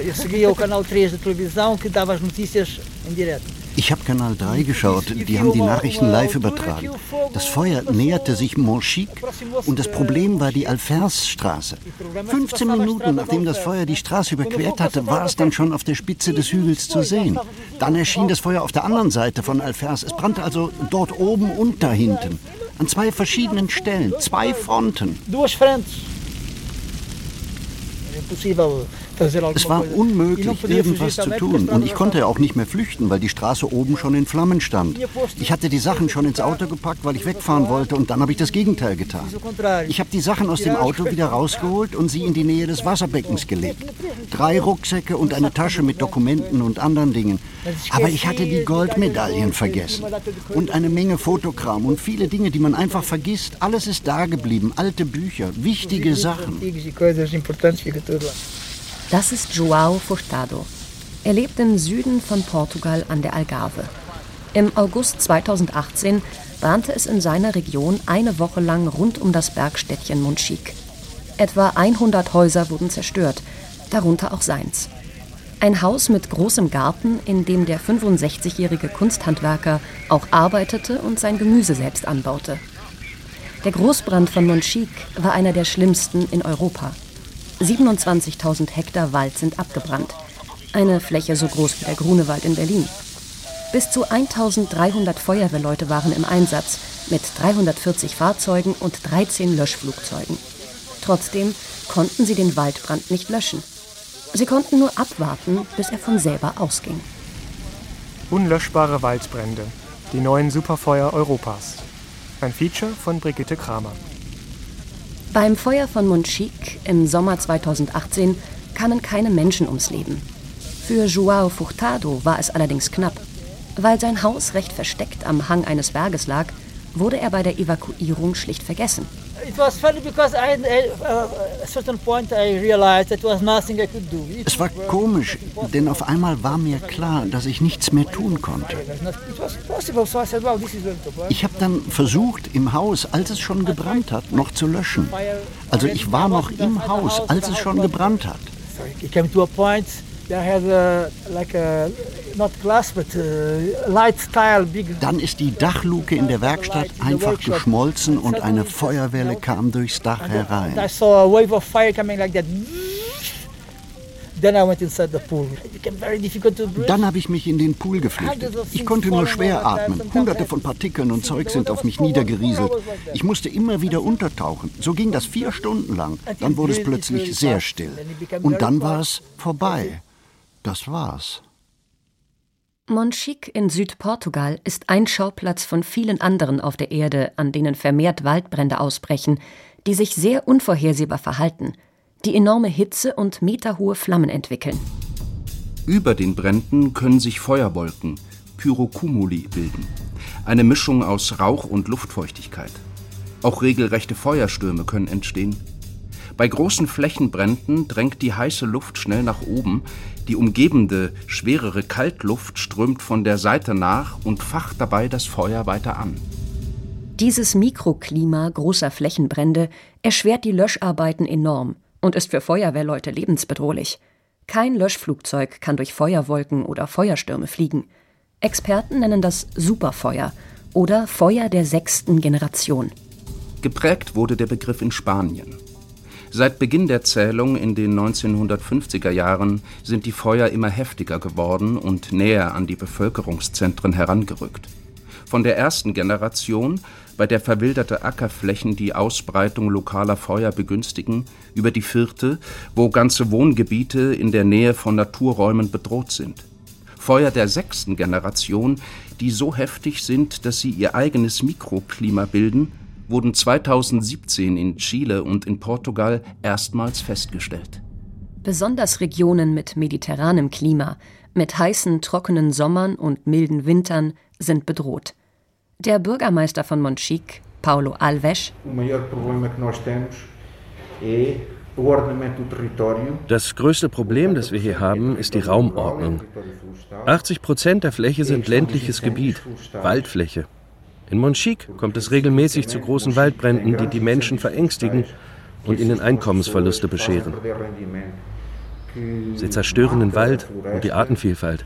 Eu seguia o canal 3 da televisão que dava as notícias em direto. Ich habe Kanal 3 geschaut, die haben die Nachrichten live übertragen. Das Feuer näherte sich Montchique und das Problem war die Alfersstraße. 15 Minuten nachdem das Feuer die Straße überquert hatte, war es dann schon auf der Spitze des Hügels zu sehen. Dann erschien das Feuer auf der anderen Seite von Alfers. Es brannte also dort oben und da hinten. An zwei verschiedenen Stellen, zwei Fronten. Duas frentes. Impossível alguma Es war unmöglich, irgendwas zu tun. Und ich konnte ja auch nicht mehr flüchten, weil die Straße oben schon in Flammen stand. Ich hatte die Sachen schon ins Auto gepackt, weil ich wegfahren wollte, und dann habe ich das Gegenteil getan. Ich habe die Sachen aus dem Auto wieder rausgeholt und sie in die Nähe des Wasserbeckens gelegt. Drei Rucksäcke und eine Tasche mit Dokumenten und anderen Dingen. Aber ich hatte die Goldmedaillen vergessen. Und eine Menge Fotokram und viele Dinge, die man einfach vergisst. Alles ist da geblieben. Alte Bücher, wichtige Sachen. Das ist João Furtado. Er lebt im Süden von Portugal an der Algarve. Im August 2018 brannte es in seiner Region eine Woche lang rund um das Bergstädtchen Monchique. Etwa 100 Häuser wurden zerstört, darunter auch seins. Ein Haus mit großem Garten, in dem der 65-jährige Kunsthandwerker auch arbeitete und sein Gemüse selbst anbaute. Der Großbrand von Monchique war einer der schlimmsten in Europa. 27.000 Hektar Wald sind abgebrannt. Eine Fläche so groß wie der Grunewald in Berlin. Bis zu 1300 Feuerwehrleute waren im Einsatz, mit 340 Fahrzeugen und 13 Löschflugzeugen. Trotzdem konnten sie den Waldbrand nicht löschen. Sie konnten nur abwarten, bis er von selber ausging. Unlöschbare Waldbrände. Die neuen Superfeuer Europas. Ein Feature von Brigitte Kramer. Beim Feuer von Monchique im Sommer 2018 kamen keine Menschen ums Leben. Für João Furtado war es allerdings knapp. Weil sein Haus recht versteckt am Hang eines Berges lag, wurde er bei der Evakuierung schlicht vergessen. It was funny because I, I, uh, at a certain point I realized that there was nothing I could do. It, Es war komisch, denn auf einmal war mir klar, dass ich nichts mehr tun konnte. Ich habe dann versucht, im Haus, als es schon gebrannt hat, noch zu löschen. Also ich war noch im Haus, als es schon gebrannt hat. So it came to a point Dann ist die Dachluke in der Werkstatt einfach geschmolzen und eine Feuerwelle kam durchs Dach I herein. saw a wave of fire coming like that. Dann habe ich mich in den Pool geflüchtet. Ich konnte nur schwer atmen. Hunderte von Partikeln und Zeug sind auf mich niedergerieselt. Ich musste immer wieder untertauchen. So ging das vier Stunden lang. Dann wurde es plötzlich sehr still. Und dann war es vorbei. Das war's. Monchique in Südportugal ist ein Schauplatz von vielen anderen auf der Erde, an denen vermehrt Waldbrände ausbrechen, die sich sehr unvorhersehbar verhalten, die enorme Hitze und meterhohe Flammen entwickeln. Über den Bränden können sich Feuerwolken, Pyrocumuli, bilden. Eine Mischung aus Rauch und Luftfeuchtigkeit. Auch regelrechte Feuerstürme können entstehen. Bei großen Flächenbränden drängt die heiße Luft schnell nach oben, die umgebende, schwerere Kaltluft strömt von der Seite nach und facht dabei das Feuer weiter an. Dieses Mikroklima großer Flächenbrände erschwert die Löscharbeiten enorm und ist für Feuerwehrleute lebensbedrohlich. Kein Löschflugzeug kann durch Feuerwolken oder Feuerstürme fliegen. Experten nennen das Superfeuer oder Feuer der sechsten Generation. Geprägt wurde der Begriff in Spanien. Seit Beginn der Zählung in den 1950er Jahren sind die Feuer immer heftiger geworden und näher an die Bevölkerungszentren herangerückt. Von der ersten Generation, bei der verwilderte Ackerflächen die Ausbreitung lokaler Feuer begünstigen, über die vierte, wo ganze Wohngebiete in der Nähe von Naturräumen bedroht sind. Feuer der sechsten Generation, die so heftig sind, dass sie ihr eigenes Mikroklima bilden, wurden 2017 in Chile und in Portugal erstmals festgestellt. Besonders Regionen mit mediterranem Klima, mit heißen, trockenen Sommern und milden Wintern sind bedroht. Der Bürgermeister von Monchique, Paulo Alves. Das größte Problem, das wir hier haben, ist die Raumordnung. 80 Prozent der Fläche sind ländliches Gebiet, Waldfläche. In Monchique kommt es regelmäßig zu großen Waldbränden, die die Menschen verängstigen und ihnen Einkommensverluste bescheren. Sie zerstören den Wald und die Artenvielfalt.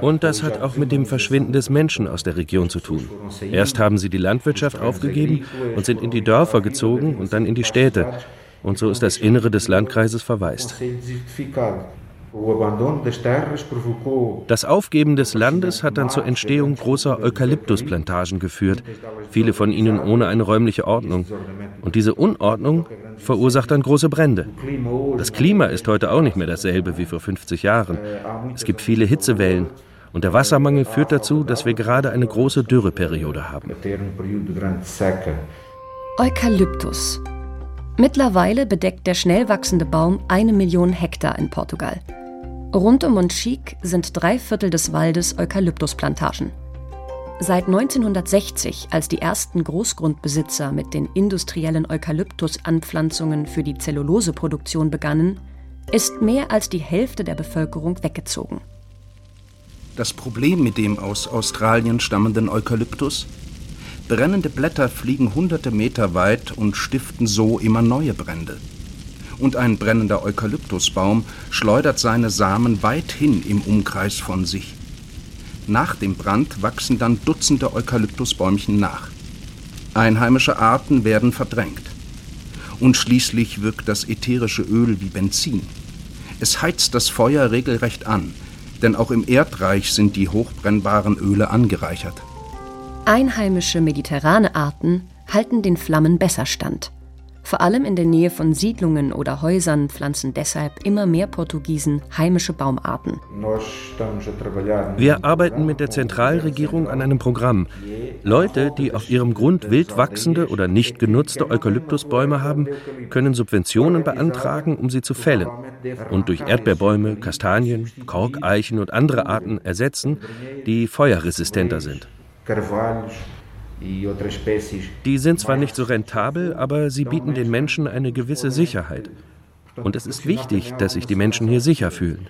Und das hat auch mit dem Verschwinden des Menschen aus der Region zu tun. Erst haben sie die Landwirtschaft aufgegeben und sind in die Dörfer gezogen und dann in die Städte. Und so ist das Innere des Landkreises verwaist. Das Aufgeben des Landes hat dann zur Entstehung großer Eukalyptusplantagen geführt, viele von ihnen ohne eine räumliche Ordnung. Und diese Unordnung verursacht dann große Brände. Das Klima ist heute auch nicht mehr dasselbe wie vor 50 Jahren. Es gibt viele Hitzewellen. Und der Wassermangel führt dazu, dass wir gerade eine große Dürreperiode haben. Eukalyptus. Mittlerweile bedeckt der schnell wachsende Baum eine Million Hektar in Portugal. Rund um Monchique sind drei Viertel des Waldes Eukalyptusplantagen. Seit 1960, als die ersten Großgrundbesitzer mit den industriellen Eukalyptusanpflanzungen für die Zelluloseproduktion begannen, ist mehr als die Hälfte der Bevölkerung weggezogen. Das Problem mit dem aus Australien stammenden Eukalyptus? Brennende Blätter fliegen hunderte Meter weit und stiften so immer neue Brände und ein brennender Eukalyptusbaum schleudert seine Samen weithin im Umkreis von sich. Nach dem Brand wachsen dann Dutzende Eukalyptusbäumchen nach. Einheimische Arten werden verdrängt. Und schließlich wirkt das ätherische Öl wie Benzin. Es heizt das Feuer regelrecht an, denn auch im Erdreich sind die hochbrennbaren Öle angereichert. Einheimische mediterrane Arten halten den Flammen besser stand. Vor allem in der Nähe von Siedlungen oder Häusern pflanzen deshalb immer mehr Portugiesen heimische Baumarten. Wir arbeiten mit der Zentralregierung an einem Programm. Leute, die auf ihrem Grund wild wachsende oder nicht genutzte Eukalyptusbäume haben, können Subventionen beantragen, um sie zu fällen und durch Erdbeerbäume, Kastanien, Korkeichen und andere Arten ersetzen, die feuerresistenter sind. Die sind zwar nicht so rentabel, aber sie bieten den Menschen eine gewisse Sicherheit. Und es ist wichtig, dass sich die Menschen hier sicher fühlen.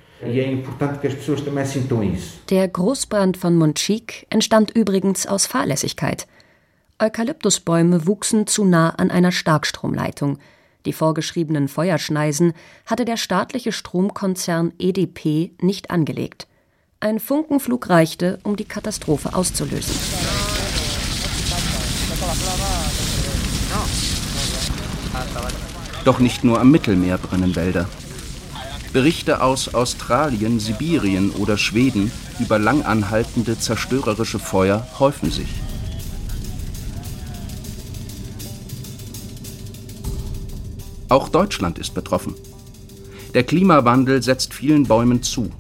Der Großbrand von Monchique entstand übrigens aus Fahrlässigkeit. Eukalyptusbäume wuchsen zu nah an einer Starkstromleitung. Die vorgeschriebenen Feuerschneisen hatte der staatliche Stromkonzern EDP nicht angelegt. Ein Funkenflug reichte, um die Katastrophe auszulösen. Doch nicht nur am Mittelmeer brennen Wälder. Berichte aus Australien, Sibirien oder Schweden über langanhaltende zerstörerische Feuer häufen sich. Auch Deutschland ist betroffen. Der Klimawandel setzt vielen Bäumen zu.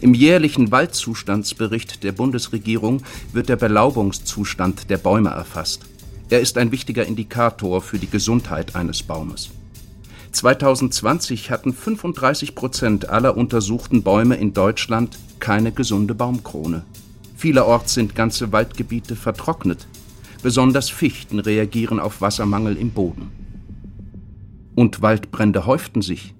Im jährlichen Waldzustandsbericht der Bundesregierung wird der Belaubungszustand der Bäume erfasst. Er ist ein wichtiger Indikator für die Gesundheit eines Baumes. 2020 hatten 35 Prozent aller untersuchten Bäume in Deutschland keine gesunde Baumkrone. Vielerorts sind ganze Waldgebiete vertrocknet. Besonders Fichten reagieren auf Wassermangel im Boden. Und Waldbrände häuften sich.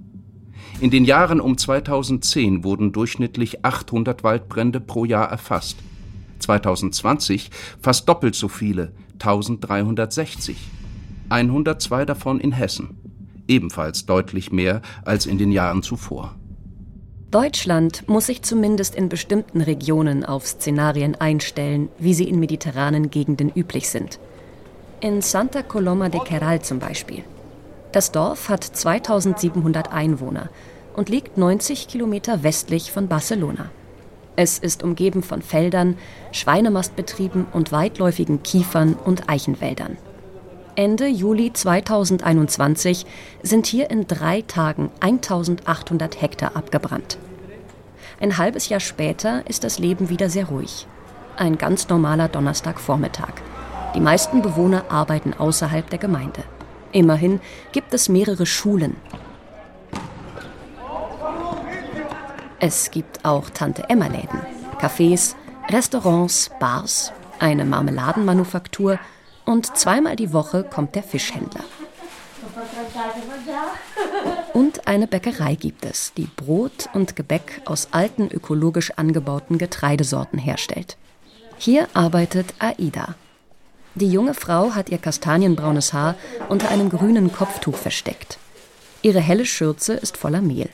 In den Jahren um 2010 wurden durchschnittlich 800 Waldbrände pro Jahr erfasst. 2020 fast doppelt so viele, 1360. 102 davon in Hessen. Ebenfalls deutlich mehr als in den Jahren zuvor. Deutschland muss sich zumindest in bestimmten Regionen auf Szenarien einstellen, wie sie in mediterranen Gegenden üblich sind. In Santa Coloma de Queral zum Beispiel. Das Dorf hat 2700 Einwohner und liegt 90 Kilometer westlich von Barcelona. Es ist umgeben von Feldern, Schweinemastbetrieben und weitläufigen Kiefern und Eichenwäldern. Ende Juli 2021 sind hier in drei Tagen 1800 Hektar abgebrannt. Ein halbes Jahr später ist das Leben wieder sehr ruhig. Ein ganz normaler Donnerstagvormittag. Die meisten Bewohner arbeiten außerhalb der Gemeinde. Immerhin gibt es mehrere Schulen, Es gibt auch Tante-Emma-Läden, Cafés, Restaurants, Bars, eine Marmeladenmanufaktur und zweimal die Woche kommt der Fischhändler. Und eine Bäckerei gibt es, die Brot und Gebäck aus alten ökologisch angebauten Getreidesorten herstellt. Hier arbeitet Aida. Die junge Frau hat ihr kastanienbraunes Haar unter einem grünen Kopftuch versteckt. Ihre helle Schürze ist voller Mehl.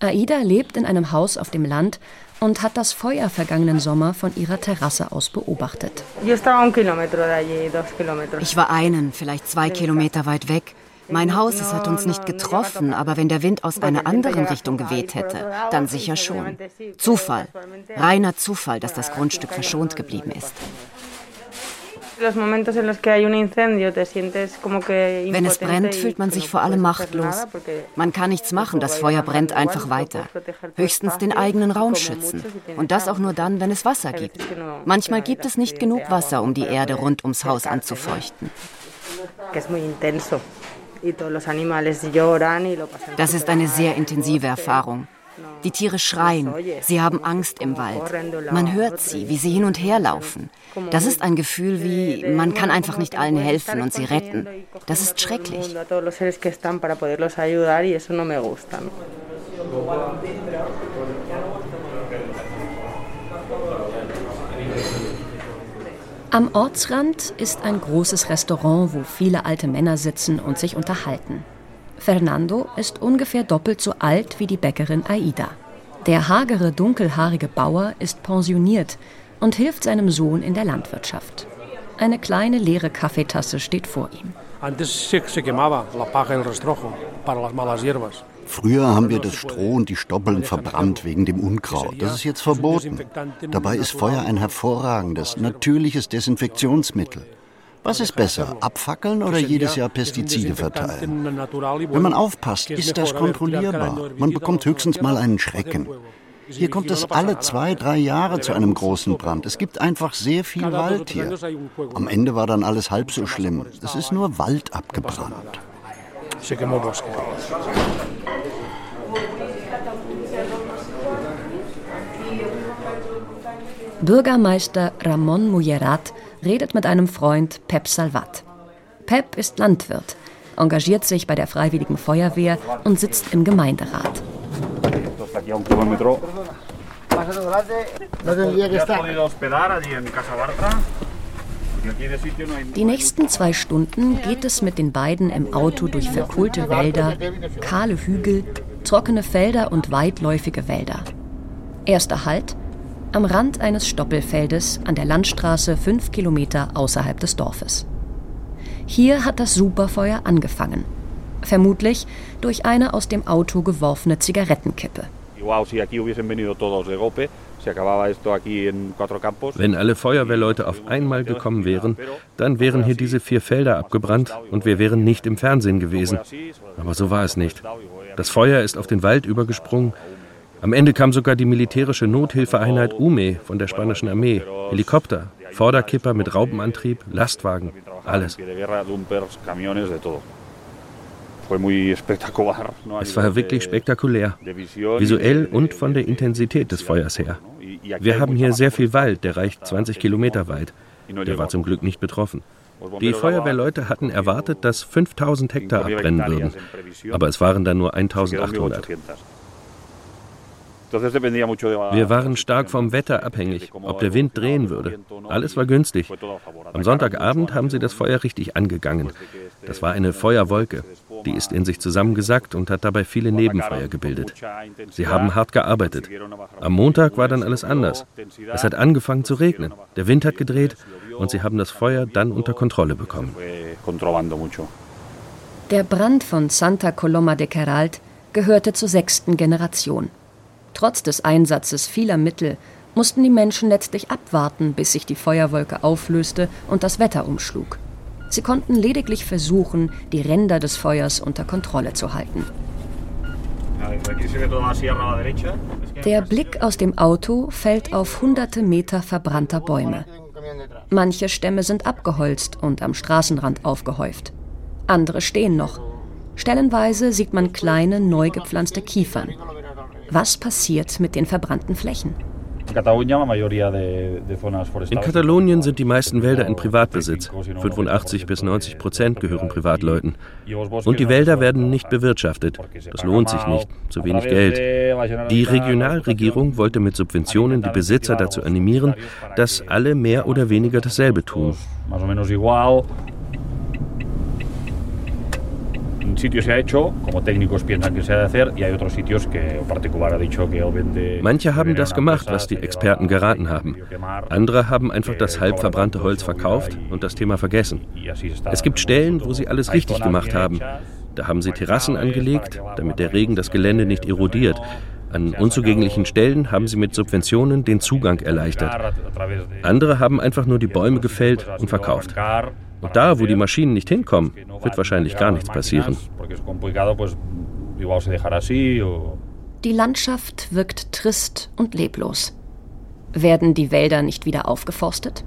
Aida lebt in einem Haus auf dem Land und hat das Feuer vergangenen Sommer von ihrer Terrasse aus beobachtet. Ich war einen, vielleicht zwei Kilometer weit weg. Mein Haus, es hat uns nicht getroffen, aber wenn der Wind aus einer anderen Richtung geweht hätte, dann sicher schon. Zufall, reiner Zufall, dass das Grundstück verschont geblieben ist. Wenn es brennt, fühlt man sich vor allem machtlos. Man kann nichts machen, das Feuer brennt einfach weiter. Höchstens den eigenen Raum schützen. Und das auch nur dann, wenn es Wasser gibt. Manchmal gibt es nicht genug Wasser, um die Erde rund ums Haus anzufeuchten. Das ist eine sehr intensive Erfahrung. Die Tiere schreien, sie haben Angst im Wald. Man hört sie, wie sie hin und her laufen. Das ist ein Gefühl wie, man kann einfach nicht allen helfen und sie retten. Das ist schrecklich. Am Ortsrand ist ein großes Restaurant, wo viele alte Männer sitzen und sich unterhalten. Fernando ist ungefähr doppelt so alt wie die Bäckerin Aida. Der hagere, dunkelhaarige Bauer ist pensioniert und hilft seinem Sohn in der Landwirtschaft. Eine kleine leere Kaffeetasse steht vor ihm. Früher haben wir das Stroh und die Stoppeln verbrannt wegen dem Unkraut. Das ist jetzt verboten. Dabei ist Feuer ein hervorragendes, natürliches Desinfektionsmittel. Was ist besser, abfackeln oder jedes Jahr Pestizide verteilen? Wenn man aufpasst, ist das kontrollierbar. Man bekommt höchstens mal einen Schrecken. Hier kommt es alle zwei, drei Jahre zu einem großen Brand. Es gibt einfach sehr viel Wald hier. Am Ende war dann alles halb so schlimm. Es ist nur Wald abgebrannt. Bürgermeister Ramon Mullerat redet mit einem Freund Pep Salvat. Pep ist Landwirt, engagiert sich bei der Freiwilligen Feuerwehr und sitzt im Gemeinderat. Die nächsten zwei Stunden geht es mit den beiden im Auto durch verkohlte Wälder, kahle Hügel, trockene Felder und weitläufige Wälder. Erster Halt am Rand eines Stoppelfeldes an der Landstraße fünf Kilometer außerhalb des Dorfes. Hier hat das Superfeuer angefangen. Vermutlich durch eine aus dem Auto geworfene Zigarettenkippe. Wenn alle Feuerwehrleute auf einmal gekommen wären, dann wären hier diese vier Felder abgebrannt und wir wären nicht im Fernsehen gewesen. Aber so war es nicht. Das Feuer ist auf den Wald übergesprungen am Ende kam sogar die militärische Nothilfeeinheit UME von der spanischen Armee. Helikopter, Vorderkipper mit Raupenantrieb, Lastwagen, alles. Es war wirklich spektakulär, visuell und von der Intensität des Feuers her. Wir haben hier sehr viel Wald, der reicht 20 Kilometer weit. Der war zum Glück nicht betroffen. Die Feuerwehrleute hatten erwartet, dass 5000 Hektar abbrennen würden, aber es waren dann nur 1800. Wir waren stark vom Wetter abhängig, ob der Wind drehen würde. Alles war günstig. Am Sonntagabend haben sie das Feuer richtig angegangen. Das war eine Feuerwolke. Die ist in sich zusammengesackt und hat dabei viele Nebenfeuer gebildet. Sie haben hart gearbeitet. Am Montag war dann alles anders. Es hat angefangen zu regnen. Der Wind hat gedreht und sie haben das Feuer dann unter Kontrolle bekommen. Der Brand von Santa Coloma de Queralt gehörte zur sechsten Generation. Trotz des Einsatzes vieler Mittel mussten die Menschen letztlich abwarten, bis sich die Feuerwolke auflöste und das Wetter umschlug. Sie konnten lediglich versuchen, die Ränder des Feuers unter Kontrolle zu halten. Der Blick aus dem Auto fällt auf hunderte Meter verbrannter Bäume. Manche Stämme sind abgeholzt und am Straßenrand aufgehäuft. Andere stehen noch. Stellenweise sieht man kleine, neu gepflanzte Kiefern. Was passiert mit den verbrannten Flächen? In Katalonien sind die meisten Wälder in Privatbesitz. 85 bis 90 Prozent gehören Privatleuten. Und die Wälder werden nicht bewirtschaftet. Das lohnt sich nicht. Zu wenig Geld. Die Regionalregierung wollte mit Subventionen die Besitzer dazu animieren, dass alle mehr oder weniger dasselbe tun. En sitios se ha hecho, como técnicos piensan que se ha de hacer, y hay otros sitios que particular ha dicho que o vende. Manche haben das gemacht, was die Experten geraten haben. Andere haben einfach das halb verbrannte Holz verkauft und das Thema vergessen. Es gibt Stellen, wo sie alles richtig gemacht haben. Da haben sie Terrassen angelegt, damit der Regen das Gelände nicht erodiert. An unzugänglichen Stellen haben sie mit Subventionen den Zugang erleichtert. Andere haben einfach nur die Bäume gefällt und verkauft. Und da, wo die Maschinen nicht hinkommen, wird wahrscheinlich gar nichts passieren. Die Landschaft wirkt trist und leblos. Werden die Wälder nicht wieder aufgeforstet?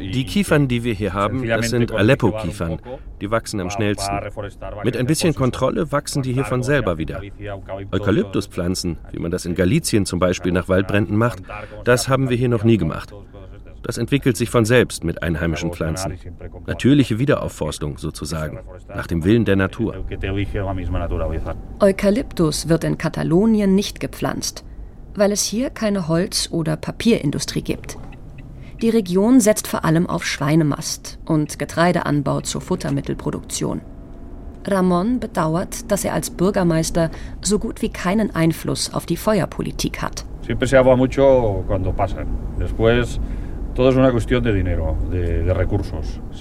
Die Kiefern, die wir hier haben, das sind Aleppo-Kiefern. Die wachsen am schnellsten. Mit ein bisschen Kontrolle wachsen die hier von selber wieder. Eukalyptuspflanzen, wie man das in Galizien zum Beispiel nach Waldbränden macht, das haben wir hier noch nie gemacht. Das entwickelt sich von selbst mit einheimischen Pflanzen. Natürliche Wiederaufforstung sozusagen, nach dem Willen der Natur. Eukalyptus wird in Katalonien nicht gepflanzt weil es hier keine Holz- oder Papierindustrie gibt. Die Region setzt vor allem auf Schweinemast und Getreideanbau zur Futtermittelproduktion. Ramon bedauert, dass er als Bürgermeister so gut wie keinen Einfluss auf die Feuerpolitik hat. Siempre se habla mucho cuando pasan. Después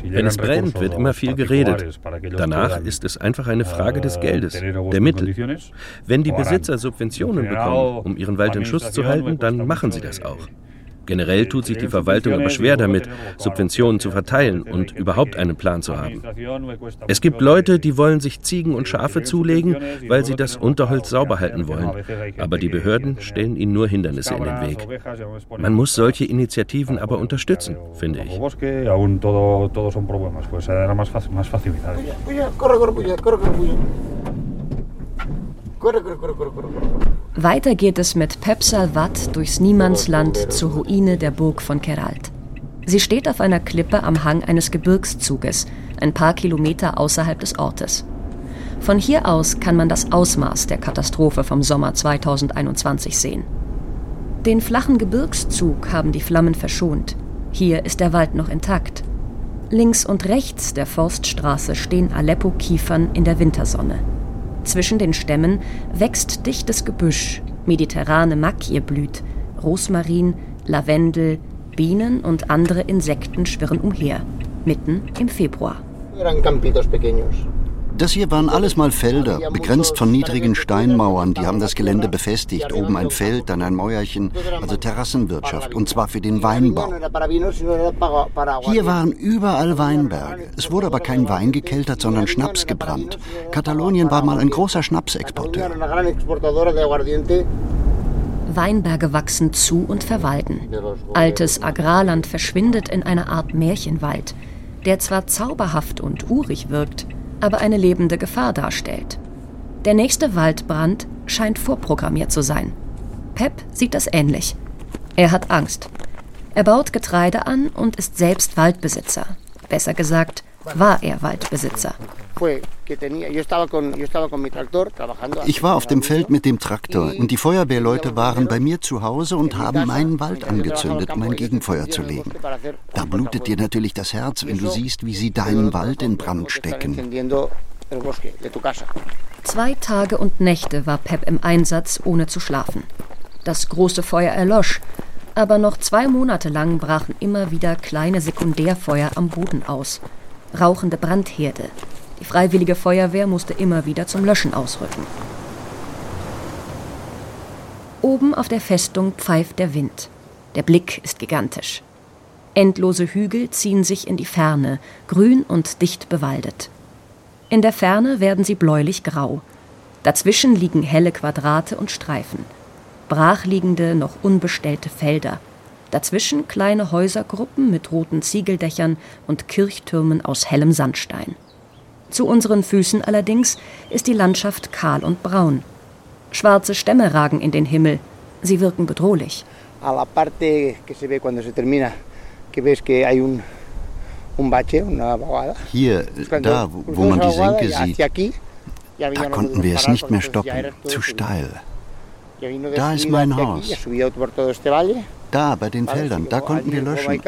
wenn es brennt, wird immer viel geredet. Danach ist es einfach eine Frage des Geldes, der Mittel. Wenn die Besitzer Subventionen bekommen, um ihren Wald in Schuss zu halten, dann machen sie das auch. Generell tut sich die Verwaltung aber schwer damit, Subventionen zu verteilen und überhaupt einen Plan zu haben. Es gibt Leute, die wollen sich Ziegen und Schafe zulegen, weil sie das Unterholz sauber halten wollen. Aber die Behörden stellen ihnen nur Hindernisse in den Weg. Man muss solche Initiativen aber unterstützen, finde ich. Weiter geht es mit Pep Salvat durchs Niemandsland zur Ruine der Burg von Keralt. Sie steht auf einer Klippe am Hang eines Gebirgszuges, ein paar Kilometer außerhalb des Ortes. Von hier aus kann man das Ausmaß der Katastrophe vom Sommer 2021 sehen. Den flachen Gebirgszug haben die Flammen verschont. Hier ist der Wald noch intakt. Links und rechts der Forststraße stehen Aleppo-Kiefern in der Wintersonne. Zwischen den Stämmen wächst dichtes Gebüsch, mediterrane Makie blüht, Rosmarin, Lavendel, Bienen und andere Insekten schwirren umher, mitten im Februar. Das hier waren alles mal Felder, begrenzt von niedrigen Steinmauern. Die haben das Gelände befestigt. Oben ein Feld, dann ein Mäuerchen, also Terrassenwirtschaft, und zwar für den Weinbau. Hier waren überall Weinberge. Es wurde aber kein Wein gekeltert, sondern Schnaps gebrannt. Katalonien war mal ein großer Schnapsexporteur. Weinberge wachsen zu und verwalten. Altes Agrarland verschwindet in einer Art Märchenwald, der zwar zauberhaft und urig wirkt, aber eine lebende Gefahr darstellt. Der nächste Waldbrand scheint vorprogrammiert zu sein. Pep sieht das ähnlich. Er hat Angst. Er baut Getreide an und ist selbst Waldbesitzer. Besser gesagt, war er Waldbesitzer. Ich war auf dem Feld mit dem Traktor und die Feuerwehrleute waren bei mir zu Hause und haben meinen Wald angezündet, um ein Gegenfeuer zu legen. Da blutet dir natürlich das Herz, wenn du siehst, wie sie deinen Wald in Brand stecken. Zwei Tage und Nächte war Pep im Einsatz, ohne zu schlafen. Das große Feuer erlosch, aber noch zwei Monate lang brachen immer wieder kleine Sekundärfeuer am Boden aus. Rauchende Brandherde, die Freiwillige Feuerwehr musste immer wieder zum Löschen ausrücken. Oben auf der Festung pfeift der Wind. Der Blick ist gigantisch. Endlose Hügel ziehen sich in die Ferne, grün und dicht bewaldet. In der Ferne werden sie bläulich-grau. Dazwischen liegen helle Quadrate und Streifen. Brachliegende, noch unbestellte Felder. Dazwischen kleine Häusergruppen mit roten Ziegeldächern und Kirchtürmen aus hellem Sandstein. Zu unseren Füßen allerdings ist die Landschaft kahl und braun. Schwarze Stämme ragen in den Himmel. Sie wirken bedrohlich. Hier, da, wo man die Senke sieht, da konnten wir es nicht mehr stoppen. Zu steil. Da ist mein Haus. Da, bei den Feldern, da konnten wir löschen.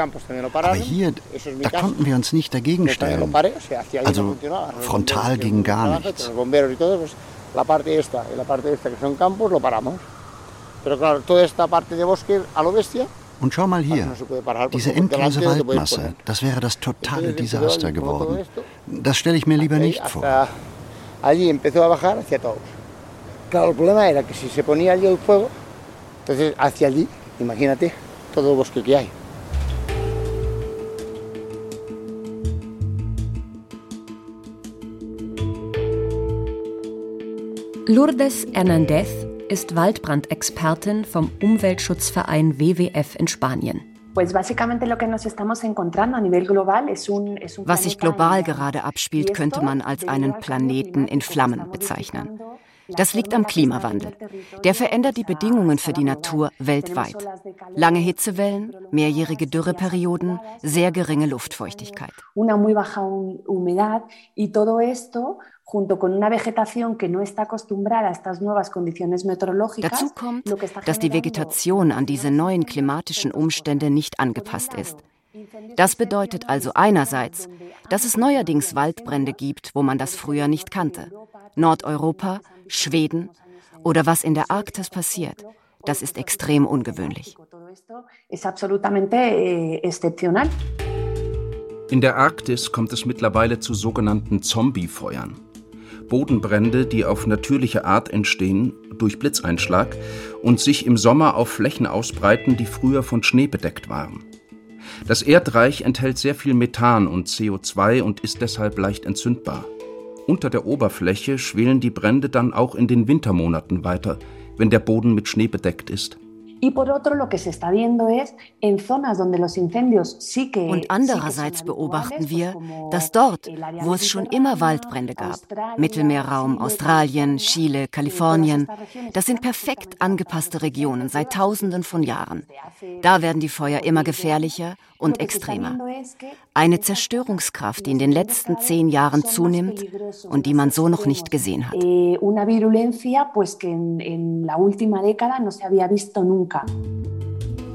Aber hier, da konnten wir uns nicht dagegen stellen. Also frontal ging gar nichts. La parte esta y la parte esta que son campos lo paramos. Pero claro, toda esta parte de bosque a lo bestia und schau mal hier, diese endlose Waldmasse, das wäre das totale Desaster geworden. Das stelle ich mir lieber nicht vor. Allí empezó a bajar hacia todos. Claro, el problema era que si se ponía allí el fuego, entonces hacia allí, imagínate, todo el bosque que hay. Lourdes Hernández ist Waldbrandexpertin vom Umweltschutzverein WWF in Spanien. Was sich global gerade abspielt, könnte man als einen Planeten in Flammen bezeichnen. Das liegt am Klimawandel. Der verändert die Bedingungen für die Natur weltweit. Lange Hitzewellen, mehrjährige Dürreperioden, sehr geringe Luftfeuchtigkeit. Dazu kommt, dass die Vegetation an diese neuen klimatischen Umstände nicht angepasst ist. Das bedeutet also einerseits, dass es neuerdings Waldbrände gibt, wo man das früher nicht kannte. Nordeuropa, Schweden oder was in der Arktis passiert. Das ist extrem ungewöhnlich. Eh, in der Arktis kommt es mittlerweile zu sogenannten Zombiefeuern. Bodenbrände, die auf natürliche Art entstehen, durch Blitzeinschlag und sich im Sommer auf Flächen ausbreiten, die früher von Schnee bedeckt waren. Das Erdreich enthält sehr viel Methan und CO2 und ist deshalb leicht entzündbar. Unter der Oberfläche schwelen die Brände dann auch in den Wintermonaten weiter, wenn der Boden mit Schnee bedeckt ist. Und andererseits beobachten wir, dass dort, wo es schon immer Waldbrände gab, Mittelmeerraum, Australien, Chile, Kalifornien, das sind perfekt angepasste Regionen seit Tausenden von Jahren. Da werden die Feuer immer gefährlicher und extremer. Eine Zerstörungskraft, die in den letzten zehn Jahren zunimmt und die man so noch nicht gesehen hat.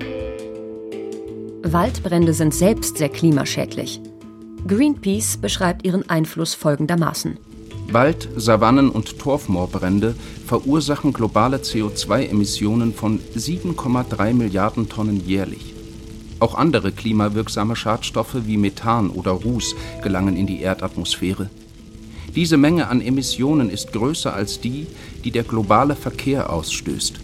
Eh, Waldbrände sind selbst sehr klimaschädlich. Greenpeace beschreibt ihren Einfluss folgendermaßen. Wald-, Savannen- und Torfmoorbrände verursachen globale CO2-Emissionen von 7,3 Milliarden Tonnen jährlich. Auch andere klimawirksame Schadstoffe wie Methan oder Ruß gelangen in die Erdatmosphäre. Diese Menge an Emissionen ist größer als die, die der globale Verkehr ausstößt.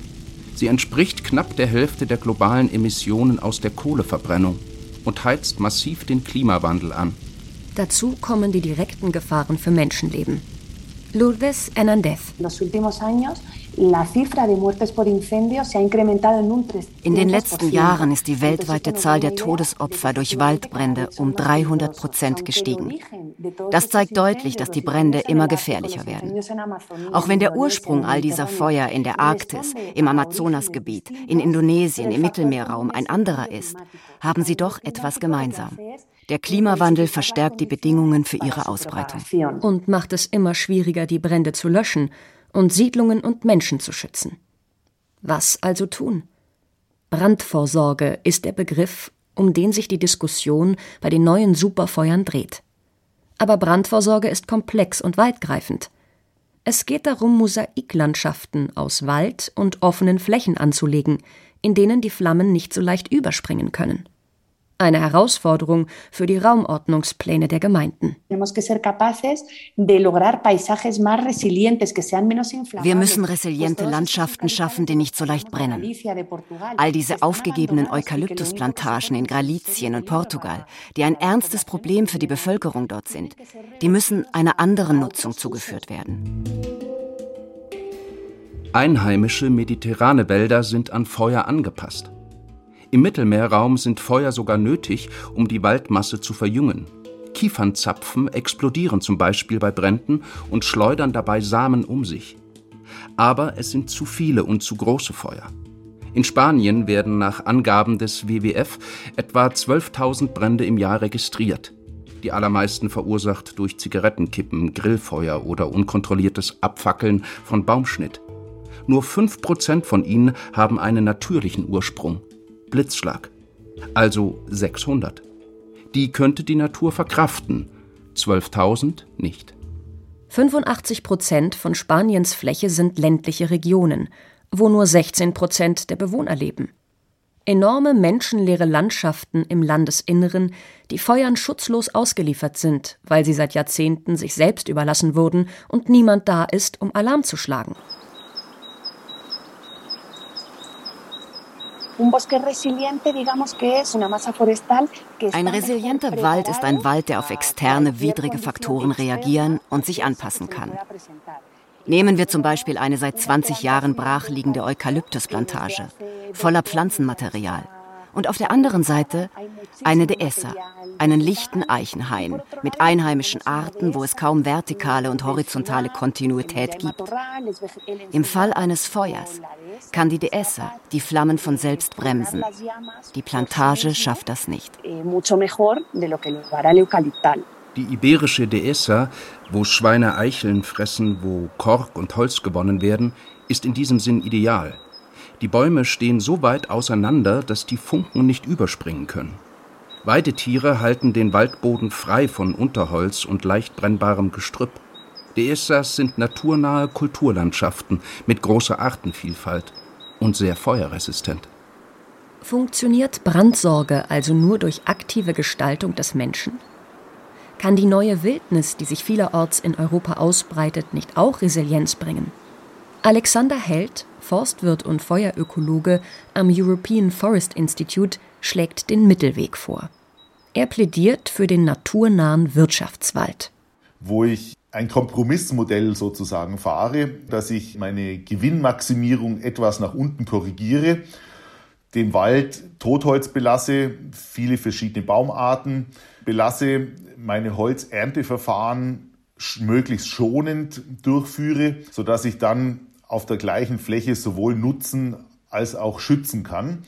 Sie entspricht knapp der Hälfte der globalen Emissionen aus der Kohleverbrennung und heizt massiv den Klimawandel an. Dazu kommen die direkten Gefahren für Menschenleben. Lourdes Hernández. In den letzten Jahren ist die weltweite Zahl der Todesopfer durch Waldbrände um 300 Prozent gestiegen. Das zeigt deutlich, dass die Brände immer gefährlicher werden. Auch wenn der Ursprung all dieser Feuer in der Arktis, im Amazonasgebiet, in Indonesien, im Mittelmeerraum ein anderer ist, haben sie doch etwas gemeinsam. Der Klimawandel verstärkt die Bedingungen für ihre Ausbreitung. Und macht es immer schwieriger, die Brände zu löschen und Siedlungen und Menschen zu schützen. Was also tun? Brandvorsorge ist der Begriff, um den sich die Diskussion bei den neuen Superfeuern dreht. Aber Brandvorsorge ist komplex und weitgreifend. Es geht darum, Mosaiklandschaften aus Wald und offenen Flächen anzulegen, in denen die Flammen nicht so leicht überspringen können eine Herausforderung für die Raumordnungspläne der Gemeinden. Wir müssen resiliente Landschaften schaffen, die nicht so leicht brennen. All diese aufgegebenen Eukalyptusplantagen in Galizien und Portugal, die ein ernstes Problem für die Bevölkerung dort sind, die müssen einer anderen Nutzung zugeführt werden. Einheimische mediterrane Wälder sind an Feuer angepasst. Im Mittelmeerraum sind Feuer sogar nötig, um die Waldmasse zu verjüngen. Kiefernzapfen explodieren zum Beispiel bei Bränden und schleudern dabei Samen um sich. Aber es sind zu viele und zu große Feuer. In Spanien werden nach Angaben des WWF etwa 12.000 Brände im Jahr registriert. Die allermeisten verursacht durch Zigarettenkippen, Grillfeuer oder unkontrolliertes Abfackeln von Baumschnitt. Nur 5% von ihnen haben einen natürlichen Ursprung. Blitzschlag. Also 600. Die könnte die Natur verkraften, 12.000 nicht. 85 Prozent von Spaniens Fläche sind ländliche Regionen, wo nur 16 Prozent der Bewohner leben. Enorme menschenleere Landschaften im Landesinneren, die Feuern schutzlos ausgeliefert sind, weil sie seit Jahrzehnten sich selbst überlassen wurden und niemand da ist, um Alarm zu schlagen. Ein resilienter Wald ist ein Wald, der auf externe, widrige Faktoren reagieren und sich anpassen kann. Nehmen wir zum Beispiel eine seit 20 Jahren brachliegende Eukalyptusplantage, voller Pflanzenmaterial und auf der anderen Seite eine Dehesa, einen lichten Eichenhain mit einheimischen Arten, wo es kaum vertikale und horizontale Kontinuität gibt. Im Fall eines Feuers kann die Dehesa die Flammen von selbst bremsen. Die Plantage schafft das nicht. Die iberische Dehesa, wo Schweine Eicheln fressen, wo Kork und Holz gewonnen werden, ist in diesem Sinn ideal. Die Bäume stehen so weit auseinander, dass die Funken nicht überspringen können. Weidetiere halten den Waldboden frei von Unterholz und leicht brennbarem Gestrüpp. Dehesas sind naturnahe Kulturlandschaften mit großer Artenvielfalt und sehr feuerresistent. Funktioniert Brandsorge also nur durch aktive Gestaltung des Menschen? Kann die neue Wildnis, die sich vielerorts in Europa ausbreitet, nicht auch Resilienz bringen? Alexander Held, Forstwirt und Feuerökologe am European Forest Institute, schlägt den Mittelweg vor. Er plädiert für den naturnahen Wirtschaftswald. Wo ich ein Kompromissmodell sozusagen fahre, dass ich meine Gewinnmaximierung etwas nach unten korrigiere, den Wald Totholz belasse, viele verschiedene Baumarten belasse, meine Holzernteverfahren möglichst schonend durchführe, sodass ich dann auf der gleichen Fläche sowohl nutzen als auch schützen kann.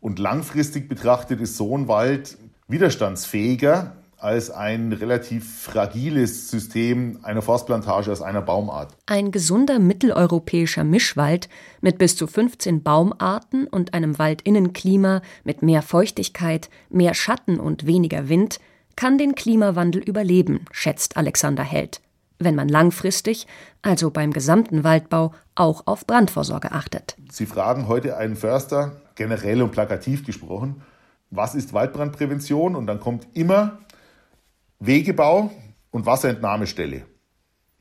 Und langfristig betrachtet ist so ein Wald widerstandsfähiger als ein relativ fragiles System einer Forstplantage aus einer Baumart. Ein gesunder mitteleuropäischer Mischwald mit bis zu 15 Baumarten und einem Waldinnenklima mit mehr Feuchtigkeit, mehr Schatten und weniger Wind kann den Klimawandel überleben, schätzt Alexander Held wenn man langfristig, also beim gesamten Waldbau, auch auf Brandvorsorge achtet. Sie fragen heute einen Förster, generell und plakativ gesprochen, was ist Waldbrandprävention? Und dann kommt immer Wegebau und Wasserentnahmestelle.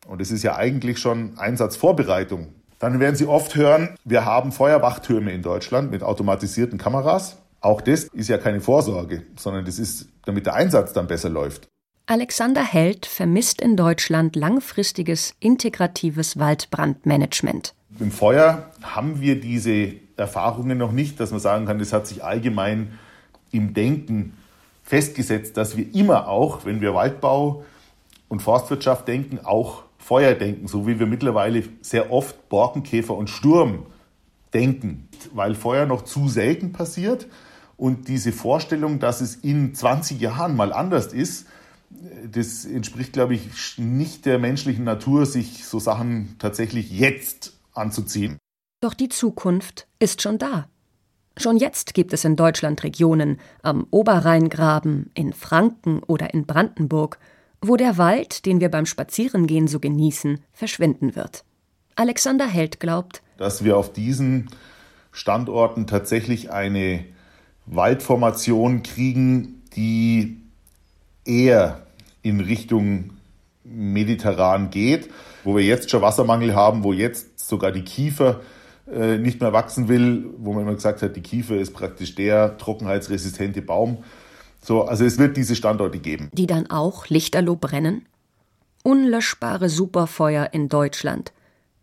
Und es ist ja eigentlich schon Einsatzvorbereitung. Dann werden Sie oft hören, wir haben Feuerwachtürme in Deutschland mit automatisierten Kameras. Auch das ist ja keine Vorsorge, sondern das ist, damit der Einsatz dann besser läuft. Alexander Held vermisst in Deutschland langfristiges integratives Waldbrandmanagement. Im Feuer haben wir diese Erfahrungen noch nicht, dass man sagen kann, das hat sich allgemein im Denken festgesetzt, dass wir immer auch, wenn wir Waldbau und Forstwirtschaft denken, auch Feuer denken, so wie wir mittlerweile sehr oft Borkenkäfer und Sturm denken, weil Feuer noch zu selten passiert und diese Vorstellung, dass es in 20 Jahren mal anders ist, das entspricht, glaube ich, nicht der menschlichen Natur, sich so Sachen tatsächlich jetzt anzuziehen. Doch die Zukunft ist schon da. Schon jetzt gibt es in Deutschland Regionen, am Oberrheingraben, in Franken oder in Brandenburg, wo der Wald, den wir beim Spazierengehen so genießen, verschwinden wird. Alexander Held glaubt, dass wir auf diesen Standorten tatsächlich eine Waldformation kriegen, die eher in Richtung mediterran geht, wo wir jetzt schon Wassermangel haben, wo jetzt sogar die Kiefer äh, nicht mehr wachsen will, wo man immer gesagt hat, die Kiefer ist praktisch der trockenheitsresistente Baum. So, also es wird diese Standorte geben. Die dann auch lichterloh brennen? Unlöschbare Superfeuer in Deutschland.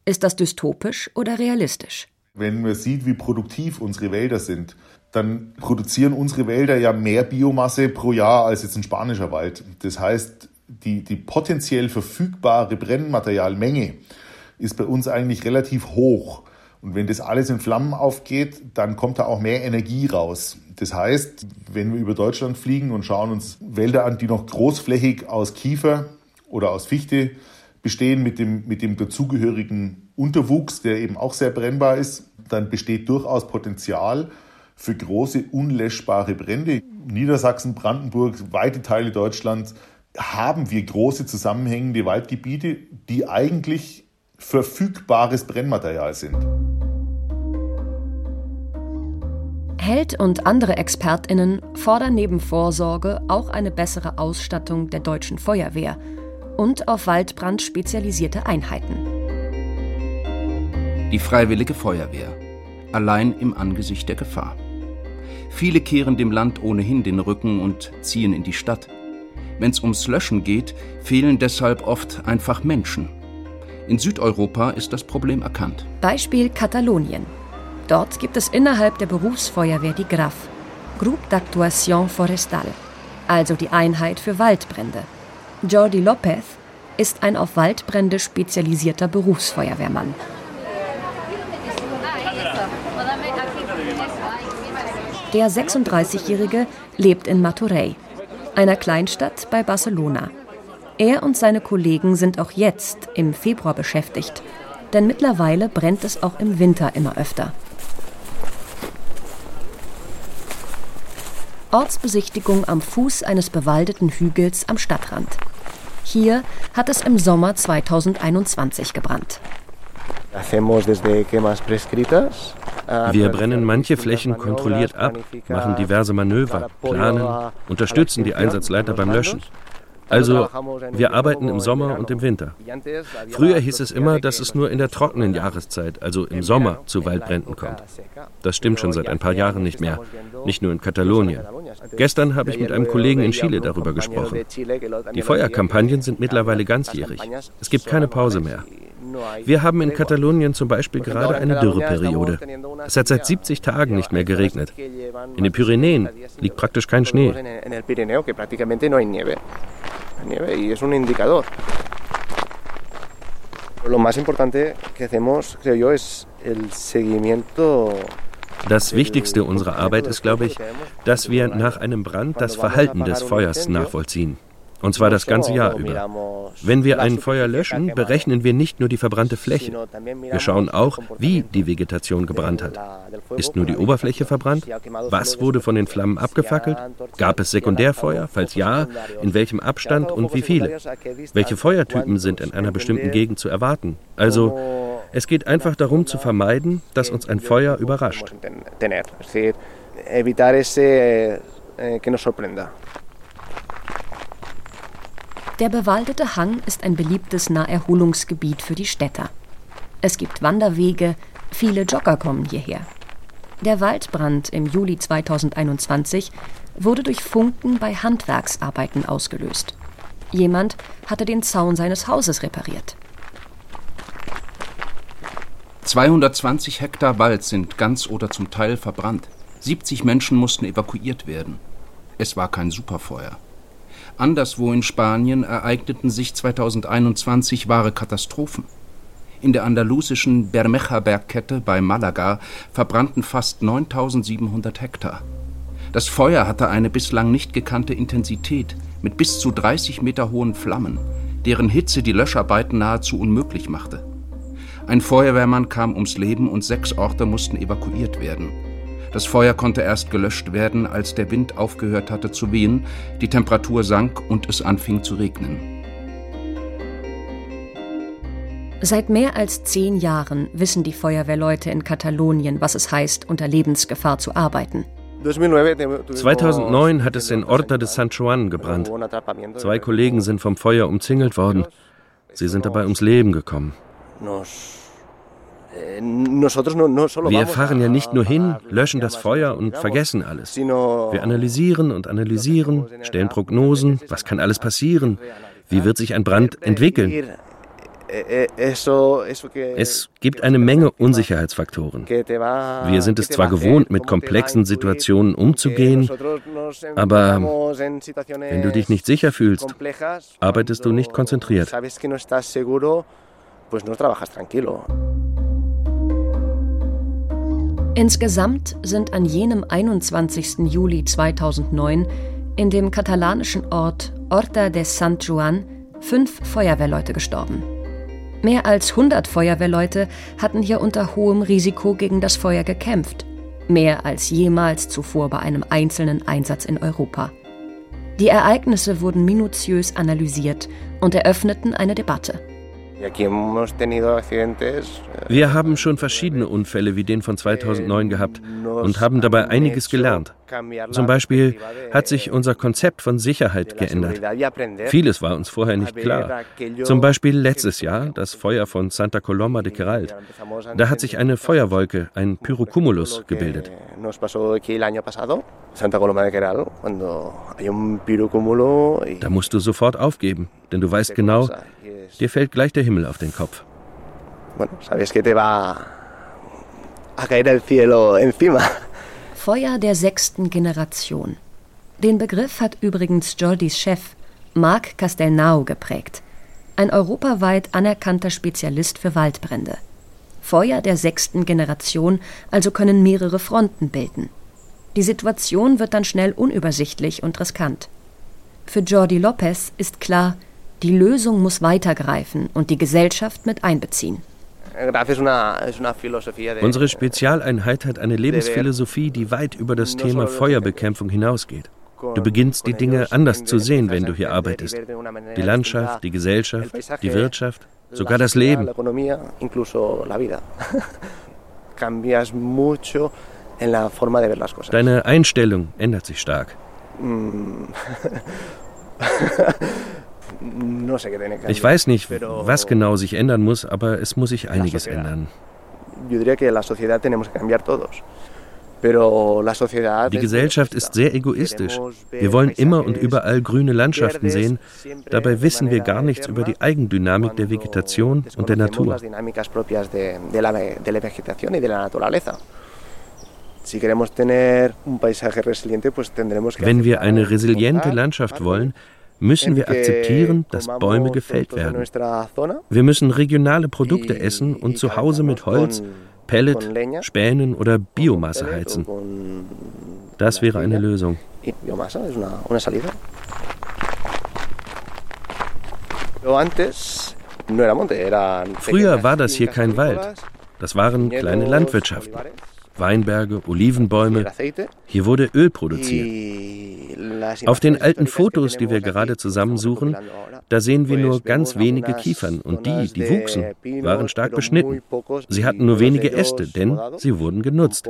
Ist das dystopisch oder realistisch? Wenn man sieht, wie produktiv unsere Wälder sind, dann produzieren unsere Wälder ja mehr Biomasse pro Jahr als jetzt ein spanischer Wald. Das heißt, die, die potenziell verfügbare Brennmaterialmenge ist bei uns eigentlich relativ hoch. Und wenn das alles in Flammen aufgeht, dann kommt da auch mehr Energie raus. Das heißt, wenn wir über Deutschland fliegen und schauen uns Wälder an, die noch großflächig aus Kiefer oder aus Fichte bestehen mit dem, mit dem dazugehörigen Unterwuchs, der eben auch sehr brennbar ist, dann besteht durchaus Potenzial für große unlöschbare Brände. Niedersachsen, Brandenburg, weite Teile Deutschlands haben wir große zusammenhängende Waldgebiete, die eigentlich verfügbares Brennmaterial sind. Held und andere Expertinnen fordern neben Vorsorge auch eine bessere Ausstattung der deutschen Feuerwehr und auf Waldbrand spezialisierte Einheiten. Die Freiwillige Feuerwehr. Allein im Angesicht der Gefahr. Viele kehren dem Land ohnehin den Rücken und ziehen in die Stadt. Wenn es ums Löschen geht, fehlen deshalb oft einfach Menschen. In Südeuropa ist das Problem erkannt. Beispiel Katalonien. Dort gibt es innerhalb der Berufsfeuerwehr die GRAF, Groupe d'Actuation Forestal, also die Einheit für Waldbrände. Jordi Lopez ist ein auf Waldbrände spezialisierter Berufsfeuerwehrmann. Der 36-Jährige lebt in Maturei, einer Kleinstadt bei Barcelona. Er und seine Kollegen sind auch jetzt im Februar beschäftigt, denn mittlerweile brennt es auch im Winter immer öfter. Ortsbesichtigung am Fuß eines bewaldeten Hügels am Stadtrand. Hier hat es im Sommer 2021 gebrannt. Wir brennen manche Flächen kontrolliert ab, machen diverse Manöver, planen, unterstützen die Einsatzleiter beim Löschen. Also, wir arbeiten im Sommer und im Winter. Früher hieß es immer, dass es nur in der trockenen Jahreszeit, also im Sommer, zu Waldbränden kommt. Das stimmt schon seit ein paar Jahren nicht mehr, nicht nur in Katalonien. Gestern habe ich mit einem Kollegen in Chile darüber gesprochen. Die Feuerkampagnen sind mittlerweile ganzjährig. Es gibt keine Pause mehr. Wir haben in Katalonien zum Beispiel gerade eine Dürreperiode. Es hat seit 70 Tagen nicht mehr geregnet. In den Pyrenäen liegt praktisch kein Schnee. Das Wichtigste unserer Arbeit ist, glaube ich, dass wir nach einem Brand das Verhalten des Feuers nachvollziehen. Und zwar das ganze Jahr über. Wenn wir ein Feuer löschen, berechnen wir nicht nur die verbrannte Fläche. Wir schauen auch, wie die Vegetation gebrannt hat. Ist nur die Oberfläche verbrannt? Was wurde von den Flammen abgefackelt? Gab es Sekundärfeuer? Falls ja, in welchem Abstand und wie viele? Welche Feuertypen sind in einer bestimmten Gegend zu erwarten? Also, es geht einfach darum zu vermeiden, dass uns ein Feuer überrascht. Der bewaldete Hang ist ein beliebtes Naherholungsgebiet für die Städter. Es gibt Wanderwege, viele Jogger kommen hierher. Der Waldbrand im Juli 2021 wurde durch Funken bei Handwerksarbeiten ausgelöst. Jemand hatte den Zaun seines Hauses repariert. 220 Hektar Wald sind ganz oder zum Teil verbrannt. 70 Menschen mussten evakuiert werden. Es war kein Superfeuer. Anderswo in Spanien ereigneten sich 2021 wahre Katastrophen. In der andalusischen Bermeja-Bergkette bei Malaga verbrannten fast 9700 Hektar. Das Feuer hatte eine bislang nicht gekannte Intensität mit bis zu 30 Meter hohen Flammen, deren Hitze die Löscharbeiten nahezu unmöglich machte. Ein Feuerwehrmann kam ums Leben und sechs Orte mussten evakuiert werden. Das Feuer konnte erst gelöscht werden, als der Wind aufgehört hatte zu wehen, die Temperatur sank und es anfing zu regnen. Seit mehr als zehn Jahren wissen die Feuerwehrleute in Katalonien, was es heißt, unter Lebensgefahr zu arbeiten. 2009 hat es in Horta de San Juan gebrannt. Zwei Kollegen sind vom Feuer umzingelt worden. Sie sind dabei ums Leben gekommen. Wir fahren ja nicht nur hin, löschen das Feuer und vergessen alles. Wir analysieren und analysieren, stellen Prognosen, was kann alles passieren, wie wird sich ein Brand entwickeln. Eh, eh, es gibt eine Menge Unsicherheitsfaktoren. Wir sind es zwar gewohnt, mit komplexen Situationen umzugehen, aber wenn du dich nicht sicher fühlst, arbeitest du nicht konzentriert. Insgesamt sind an jenem 21. Juli 2009 in dem katalanischen Ort Horta de Sant Juan fünf Feuerwehrleute gestorben. Mehr als 100 Feuerwehrleute hatten hier unter hohem Risiko gegen das Feuer gekämpft. Mehr als jemals zuvor bei einem einzelnen Einsatz in Europa. Die Ereignisse wurden minutiös analysiert und eröffneten eine Debatte. Eh, Wir haben schon verschiedene Unfälle wie den von 2009 gehabt und haben dabei einiges gelernt. Zum Beispiel hat sich unser Konzept von Sicherheit geändert. Vieles war uns vorher nicht klar. Zum Beispiel letztes Jahr das Feuer von Santa Coloma de Queralt. Da hat sich eine Feuerwolke, ein Pyrocumulus, gebildet. Da musst du sofort aufgeben, denn du weißt genau, dir fällt gleich der Himmel auf den Kopf. Feuer der sechsten Generation. Den Begriff hat übrigens Jordis Chef Marc Castelnau geprägt. Ein europaweit anerkannter Spezialist für Waldbrände. Feuer der sechsten Generation also können mehrere Fronten bilden. Die Situation wird dann schnell unübersichtlich und riskant. Für Jordi Lopez ist klar, die Lösung muss weitergreifen und die Gesellschaft mit einbeziehen. Unsere Spezialeinheit hat eine Lebensphilosophie, die weit über das Thema Feuerbekämpfung hinausgeht. Du beginnst die Dinge anders zu sehen, wenn du hier arbeitest. Die Landschaft, die Gesellschaft, die Wirtschaft, sogar das Leben. Deine Einstellung ändert sich stark. Mm. Ich weiß nicht, was genau sich ändern muss, aber es muss sich einiges ändern. Die Gesellschaft ist sehr egoistisch. Wir wollen immer und überall grüne Landschaften sehen. Dabei wissen wir gar nichts über die Eigendynamik der Vegetation und der Natur. Wenn wir eine resiliente Landschaft wollen, müssen wir akzeptieren, dass Bäume gefällt werden. Wir müssen regionale Produkte essen und zu Hause mit Holz, Pellet, Spänen oder Biomasse heizen. Das wäre eine Lösung. Früher war das hier kein Wald. Das waren kleine Landwirtschaften. Weinberge, Olivenbäume. Hier wurde Öl produziert. Auf den alten Fotos, die wir gerade zusammensuchen, da sehen wir nur ganz wenige Kiefern und die, die wuchsen, waren stark beschnitten. Sie hatten nur wenige Äste, denn sie wurden genutzt.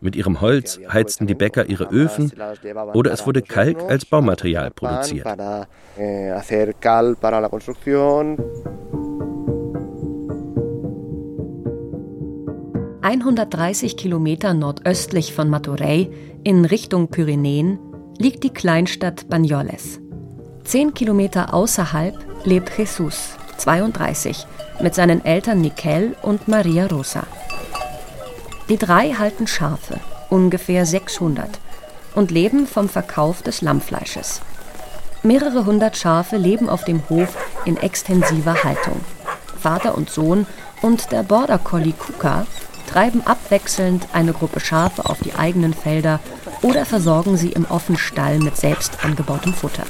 Mit ihrem Holz heizten die Bäcker ihre Öfen oder es wurde Kalk als Baumaterial produziert. 130 Kilometer nordöstlich von Maturey in Richtung Pyrenäen liegt die Kleinstadt Banyoles. Zehn Kilometer außerhalb lebt Jesus, 32, mit seinen Eltern Nikel und Maria Rosa. Die drei halten Schafe, ungefähr 600, und leben vom Verkauf des Lammfleisches. Mehrere hundert Schafe leben auf dem Hof in extensiver Haltung. Vater und Sohn und der Border Collie Kuka treiben abwechselnd eine Gruppe Schafe auf die eigenen Felder oder versorgen sie im offenen Stall mit selbst angebautem Futter.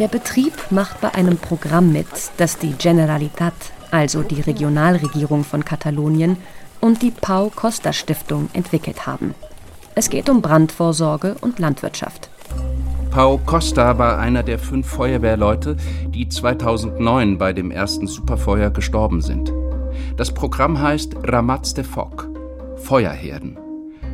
Der Betrieb macht bei einem Programm mit, das die Generalitat, also die Regionalregierung von Katalonien, und die Pau Costa Stiftung entwickelt haben. Es geht um Brandvorsorge und Landwirtschaft. Pau Costa war einer der fünf Feuerwehrleute, die 2009 bei dem ersten Superfeuer gestorben sind. Das Programm heißt Ramats de Foc, Feuerherden.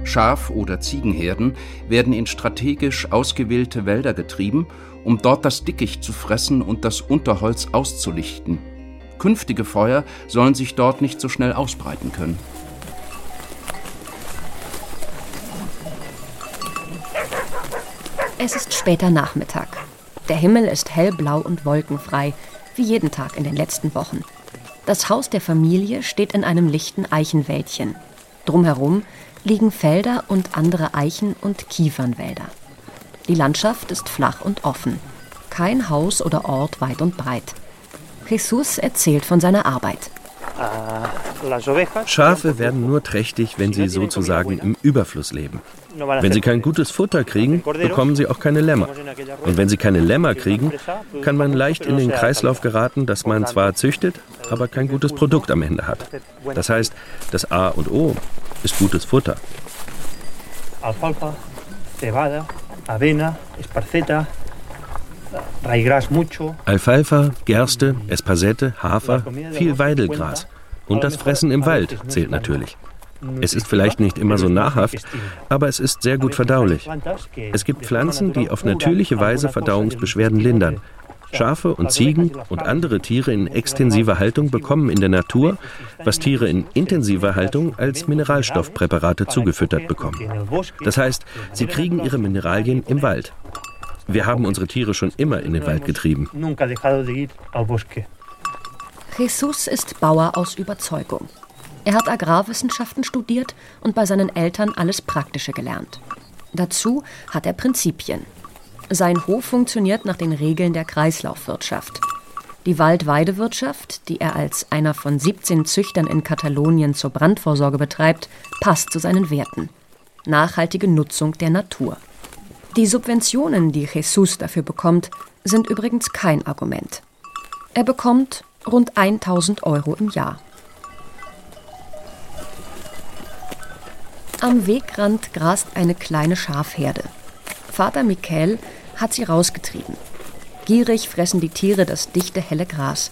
Schaf- oder Ziegenherden werden in strategisch ausgewählte Wälder getrieben, um dort das Dickicht zu fressen und das Unterholz auszulichten. Künftige Feuer sollen sich dort nicht so schnell ausbreiten können. Es ist später Nachmittag. Der Himmel ist hellblau und wolkenfrei, wie jeden Tag in den letzten Wochen. Das Haus der Familie steht in einem lichten Eichenwäldchen. Drumherum liegen Felder und andere Eichen- und Kiefernwälder. Die Landschaft ist flach und offen. Kein Haus oder Ort weit und breit. Jesus erzählt von seiner Arbeit. Schafe werden nur trächtig, wenn sie sozusagen im Überfluss leben. Wenn sie kein gutes Futter kriegen, bekommen sie auch keine Lämmer. Und wenn sie keine Lämmer kriegen, kann man leicht in den Kreislauf geraten, dass man zwar züchtet, aber kein gutes Produkt am Ende hat. Das heißt, das A und O ist gutes Futter. Alfalfa, cebada, avena, esparceta. Alfalfa, Gerste, Espasette, Hafer, viel Weidelgras. Und das Fressen im Wald zählt natürlich. Es ist vielleicht nicht immer so nahrhaft, aber es ist sehr gut verdaulich. Es gibt Pflanzen, die auf natürliche Weise Verdauungsbeschwerden lindern. Schafe und Ziegen und andere Tiere in extensiver Haltung bekommen in der Natur, was Tiere in intensiver Haltung als Mineralstoffpräparate zugefüttert bekommen. Das heißt, sie kriegen ihre Mineralien im Wald. Wir haben unsere Tiere schon immer in den Wald getrieben. Jesus ist Bauer aus Überzeugung. Er hat Agrarwissenschaften studiert und bei seinen Eltern alles Praktische gelernt. Dazu hat er Prinzipien. Sein Hof funktioniert nach den Regeln der Kreislaufwirtschaft. Die Waldweidewirtschaft, die er als einer von 17 Züchtern in Katalonien zur Brandvorsorge betreibt, passt zu seinen Werten. Nachhaltige Nutzung der Natur. Die Subventionen, die Jesus dafür bekommt, sind übrigens kein Argument. Er bekommt rund 1000 Euro im Jahr. Am Wegrand grast eine kleine Schafherde. Vater Michael hat sie rausgetrieben. Gierig fressen die Tiere das dichte, helle Gras.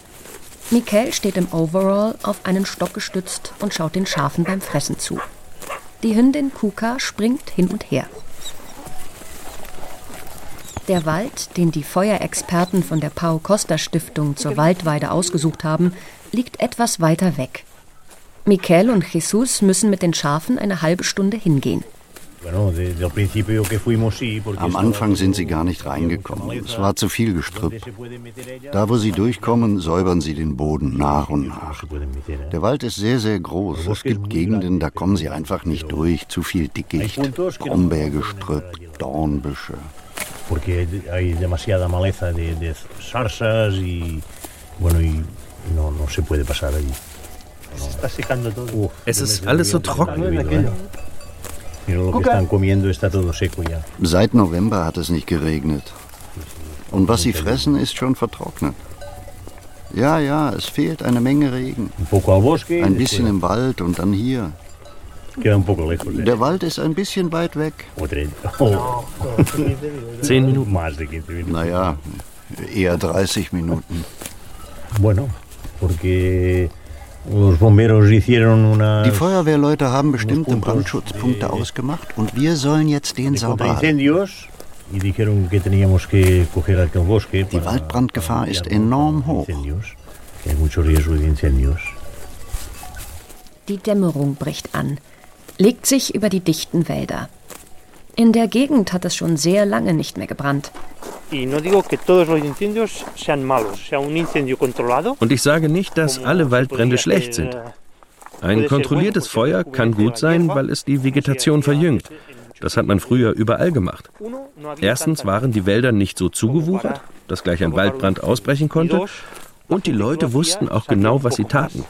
Michael steht im Overall auf einen Stock gestützt und schaut den Schafen beim Fressen zu. Die Hündin Kuka springt hin und her. Der Wald, den die Feuerexperten von der Pau Costa Stiftung zur Waldweide ausgesucht haben, liegt etwas weiter weg. Miquel und Jesus müssen mit den Schafen eine halbe Stunde hingehen. Am Anfang sind sie gar nicht reingekommen. Es war zu viel Gestrüpp. Da, wo sie durchkommen, säubern sie den Boden nach und nach. Der Wald ist sehr, sehr groß. Es gibt Gegenden, da kommen sie einfach nicht durch. Zu viel Dickicht, Brombeergestrüpp, Dornbüsche. Porque hay demasiada maleza de, de zarzas y bueno y no, no se puede pasar allí. Es ist alles so trocken. Seit November hat es nicht geregnet. Und was sie fressen, ist schon vertrocknet. Ja, ja, es fehlt eine Menge Regen. Ein bisschen im Wald und dann hier. Der Wald ist ein bisschen weit weg. Zehn Minuten. Naja, eher 30 Minuten. Bueno, porque die Feuerwehrleute haben bestimmte Brandschutzpunkte ausgemacht und wir sollen jetzt den sauber halten. Die Waldbrandgefahr ist enorm hoch. Die Dämmerung bricht an, legt sich über die dichten Wälder. In der Gegend hat es schon sehr lange nicht mehr gebrannt. Und ich sage nicht, dass alle Waldbrände schlecht sind. Ein kontrolliertes Feuer kann gut sein, weil es die Vegetation verjüngt. Das hat man früher überall gemacht. Erstens waren die Wälder nicht so zugewuchert, dass gleich ein Waldbrand ausbrechen konnte. Und die Leute wussten auch genau, was sie taten.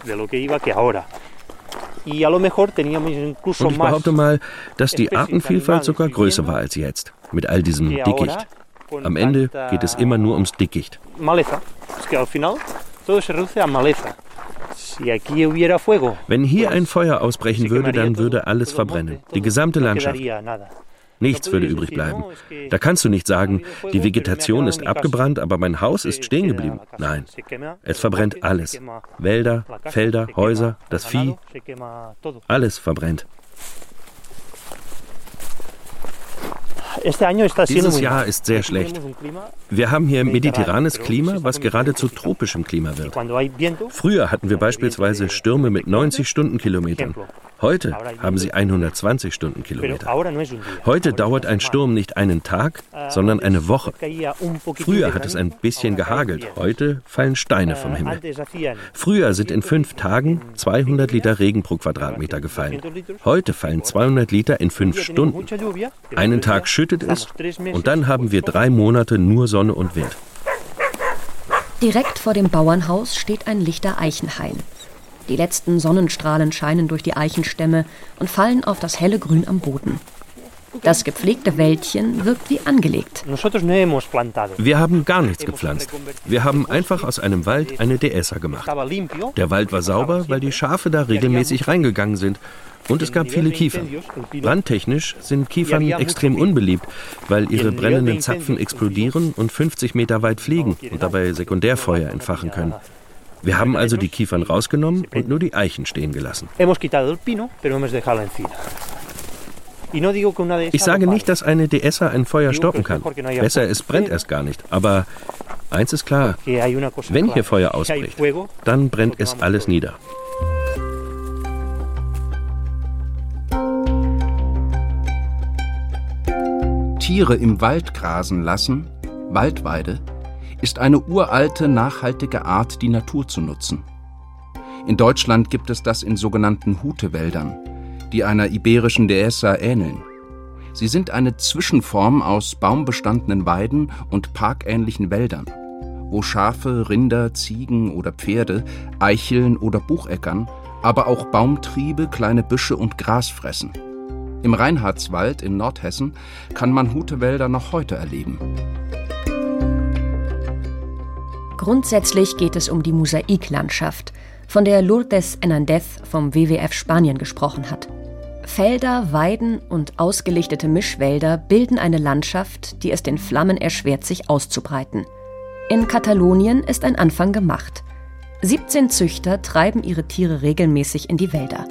Und ich behaupte mal, dass die Artenvielfalt sogar größer war als jetzt, mit all diesem Dickicht. Am Ende geht es immer nur ums Dickicht. Wenn hier ein Feuer ausbrechen würde, dann würde alles verbrennen, die gesamte Landschaft. Nichts würde übrig bleiben. Da kannst du nicht sagen, die Vegetation ist abgebrannt, aber mein Haus ist stehen geblieben. Nein, es verbrennt alles. Wälder, Felder, Häuser, das Vieh, alles verbrennt. Dieses Jahr ist sehr schlecht. Wir haben hier mediterranes Klima, was geradezu tropischem Klima wird. Früher hatten wir beispielsweise Stürme mit 90 Stundenkilometern. Heute haben sie 120 Stundenkilometer. Heute dauert ein Sturm nicht einen Tag, sondern eine Woche. Früher hat es ein bisschen gehagelt, heute fallen Steine vom Himmel. Früher sind in fünf Tagen 200 Liter Regen pro Quadratmeter gefallen. Heute fallen 200 Liter in fünf Stunden. Einen Tag schüttet es und dann haben wir drei Monate nur Sonne und Wind. Direkt vor dem Bauernhaus steht ein lichter Eichenhain. Die letzten Sonnenstrahlen scheinen durch die Eichenstämme und fallen auf das helle Grün am Boden. Das gepflegte Wäldchen wirkt wie angelegt. Wir haben gar nichts gepflanzt. Wir haben einfach aus einem Wald eine Dehesa gemacht. Der Wald war sauber, weil die Schafe da regelmäßig reingegangen sind. Und es gab viele Kiefern. Brandtechnisch sind Kiefern extrem unbeliebt, weil ihre brennenden Zapfen explodieren und 50 Meter weit fliegen und dabei Sekundärfeuer entfachen können. Wir haben also die Kiefern rausgenommen und nur die Eichen stehen gelassen. Ich sage nicht, dass eine Dehesa ein Feuer stoppen kann. Besser, es brennt erst gar nicht. Aber eins ist klar, wenn hier Feuer ausbricht, dann brennt es alles nieder. Tiere im Wald grasen lassen, Waldweide, ist eine uralte, nachhaltige Art, die Natur zu nutzen. In Deutschland gibt es das in sogenannten Hutewäldern, die einer iberischen Dehesa ähneln. Sie sind eine Zwischenform aus baumbestandenen Weiden und parkähnlichen Wäldern, wo Schafe, Rinder, Ziegen oder Pferde, Eicheln oder Bucheckern, aber auch Baumtriebe, kleine Büsche und Gras fressen. Im Reinhardswald in Nordhessen kann man Hutewälder noch heute erleben. Grundsätzlich geht es um die Mosaiklandschaft, von der Lourdes Hernandez vom WWF Spanien gesprochen hat. Felder, Weiden und ausgelichtete Mischwälder bilden eine Landschaft, die es den Flammen erschwert, sich auszubreiten. In Katalonien ist ein Anfang gemacht. 17 Züchter treiben ihre Tiere regelmäßig in die Wälder.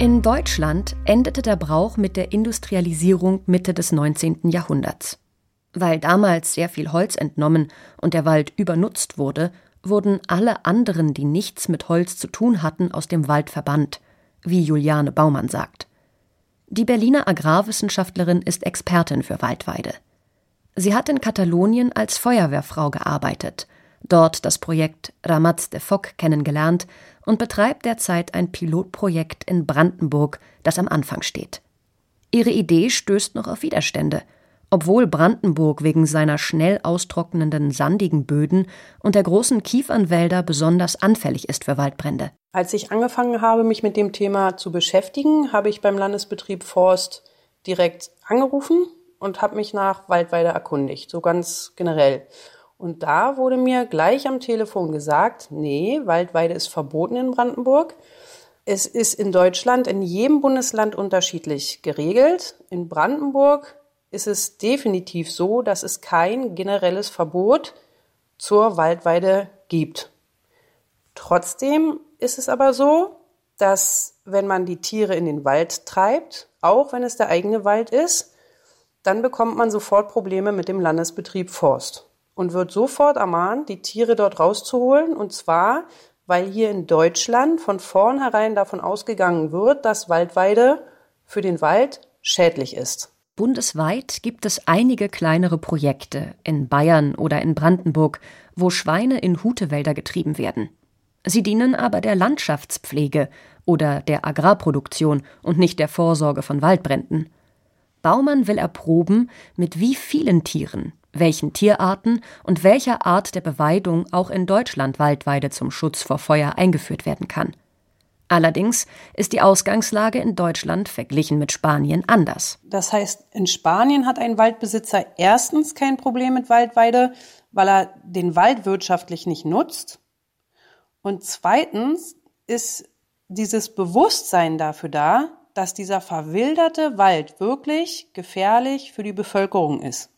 In Deutschland endete der Brauch mit der Industrialisierung Mitte des 19. Jahrhunderts. Weil damals sehr viel Holz entnommen und der Wald übernutzt wurde, wurden alle anderen, die nichts mit Holz zu tun hatten, aus dem Wald verbannt, wie Juliane Baumann sagt. Die Berliner Agrarwissenschaftlerin ist Expertin für Waldweide. Sie hat in Katalonien als Feuerwehrfrau gearbeitet, dort das Projekt Ramats de Foc kennengelernt und betreibt derzeit ein Pilotprojekt in Brandenburg, das am Anfang steht. Ihre Idee stößt noch auf Widerstände, obwohl Brandenburg wegen seiner schnell austrocknenden sandigen Böden und der großen Kiefernwälder besonders anfällig ist für Waldbrände. Als ich angefangen habe, mich mit dem Thema zu beschäftigen, habe ich beim Landesbetrieb Forst direkt angerufen und habe mich nach Waldweide erkundigt, so ganz generell. Und da wurde mir gleich am Telefon gesagt, nee, Waldweide ist verboten in Brandenburg. Es ist in Deutschland in jedem Bundesland unterschiedlich geregelt. In Brandenburg ist es definitiv so, dass es kein generelles Verbot zur Waldweide gibt. Trotzdem ist es aber so, dass wenn man die Tiere in den Wald treibt, auch wenn es der eigene Wald ist, dann bekommt man sofort Probleme mit dem Landesbetrieb Forst und wird sofort ermahnt, die Tiere dort rauszuholen. Und zwar, weil hier in Deutschland von vornherein davon ausgegangen wird, dass Waldweide für den Wald schädlich ist. Bundesweit gibt es einige kleinere Projekte in Bayern oder in Brandenburg, wo Schweine in Hutewälder getrieben werden. Sie dienen aber der Landschaftspflege oder der Agrarproduktion und nicht der Vorsorge von Waldbränden. Baumann will erproben, mit wie vielen Tieren welchen Tierarten und welcher Art der Beweidung auch in Deutschland Waldweide zum Schutz vor Feuer eingeführt werden kann. Allerdings ist die Ausgangslage in Deutschland verglichen mit Spanien anders. Das heißt, in Spanien hat ein Waldbesitzer erstens kein Problem mit Waldweide, weil er den Wald wirtschaftlich nicht nutzt. Und zweitens ist dieses Bewusstsein dafür da, dass dieser verwilderte Wald wirklich gefährlich für die Bevölkerung ist.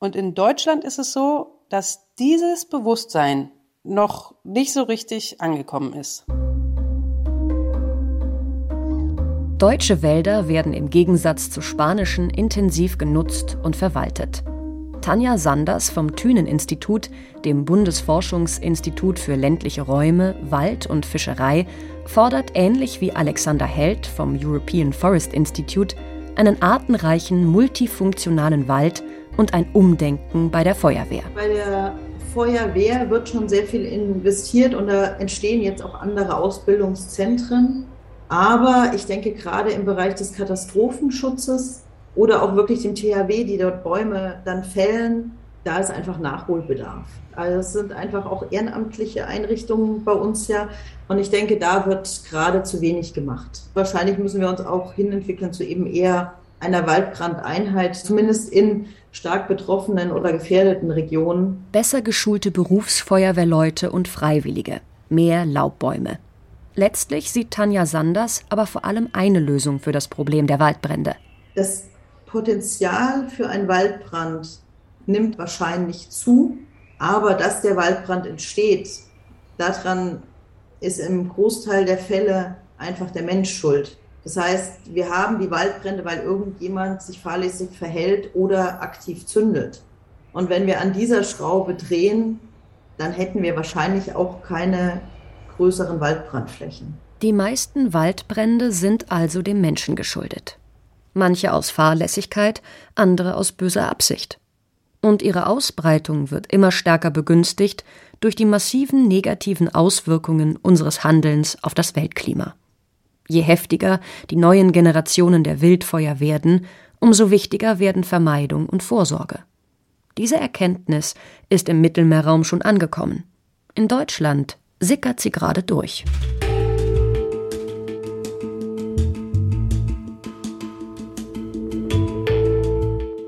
Und in Deutschland ist es so, dass dieses Bewusstsein noch nicht so richtig angekommen ist. Deutsche Wälder werden im Gegensatz zu spanischen intensiv genutzt und verwaltet. Tanja Sanders vom Thünen-Institut, dem Bundesforschungsinstitut für ländliche Räume, Wald und Fischerei, fordert ähnlich wie Alexander Held vom European Forest Institute einen artenreichen, multifunktionalen Wald und ein Umdenken bei der Feuerwehr. Bei der Feuerwehr wird schon sehr viel investiert und da entstehen jetzt auch andere Ausbildungszentren. Aber ich denke gerade im Bereich des Katastrophenschutzes oder auch wirklich dem THW, die dort Bäume dann fällen, da ist einfach Nachholbedarf. Also es sind einfach auch ehrenamtliche Einrichtungen bei uns ja. Und ich denke, da wird gerade zu wenig gemacht. Wahrscheinlich müssen wir uns auch hinentwickeln zu eben eher einer Waldbrandeinheit, zumindest in stark betroffenen oder gefährdeten Regionen. Besser geschulte Berufsfeuerwehrleute und Freiwillige, mehr Laubbäume. Letztlich sieht Tanja Sanders aber vor allem eine Lösung für das Problem der Waldbrände. Das Potenzial für einen Waldbrand nimmt wahrscheinlich zu, aber dass der Waldbrand entsteht, daran ist im Großteil der Fälle einfach der Mensch schuld. Das heißt, wir haben die Waldbrände, weil irgendjemand sich fahrlässig verhält oder aktiv zündet. Und wenn wir an dieser Schraube drehen, dann hätten wir wahrscheinlich auch keine größeren Waldbrandflächen. Die meisten Waldbrände sind also dem Menschen geschuldet. Manche aus Fahrlässigkeit, andere aus böser Absicht. Und ihre Ausbreitung wird immer stärker begünstigt durch die massiven negativen Auswirkungen unseres Handelns auf das Weltklima. Je heftiger die neuen Generationen der Wildfeuer werden, umso wichtiger werden Vermeidung und Vorsorge. Diese Erkenntnis ist im Mittelmeerraum schon angekommen. In Deutschland sickert sie gerade durch.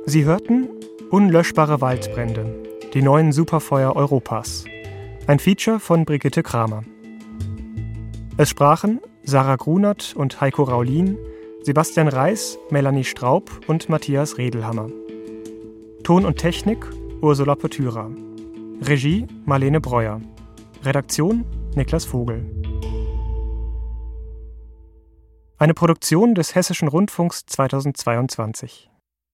Sie hörten Unlöschbare Waldbrände, die neuen Superfeuer Europas. Ein Feature von Brigitte Kramer. Es sprachen Sarah Grunert und Heiko Raulin, Sebastian Reis, Melanie Straub und Matthias Redelhammer. Ton und Technik Ursula Petüra. Regie Marlene Breuer. Redaktion Niklas Vogel. Eine Produktion des Hessischen Rundfunks 2022.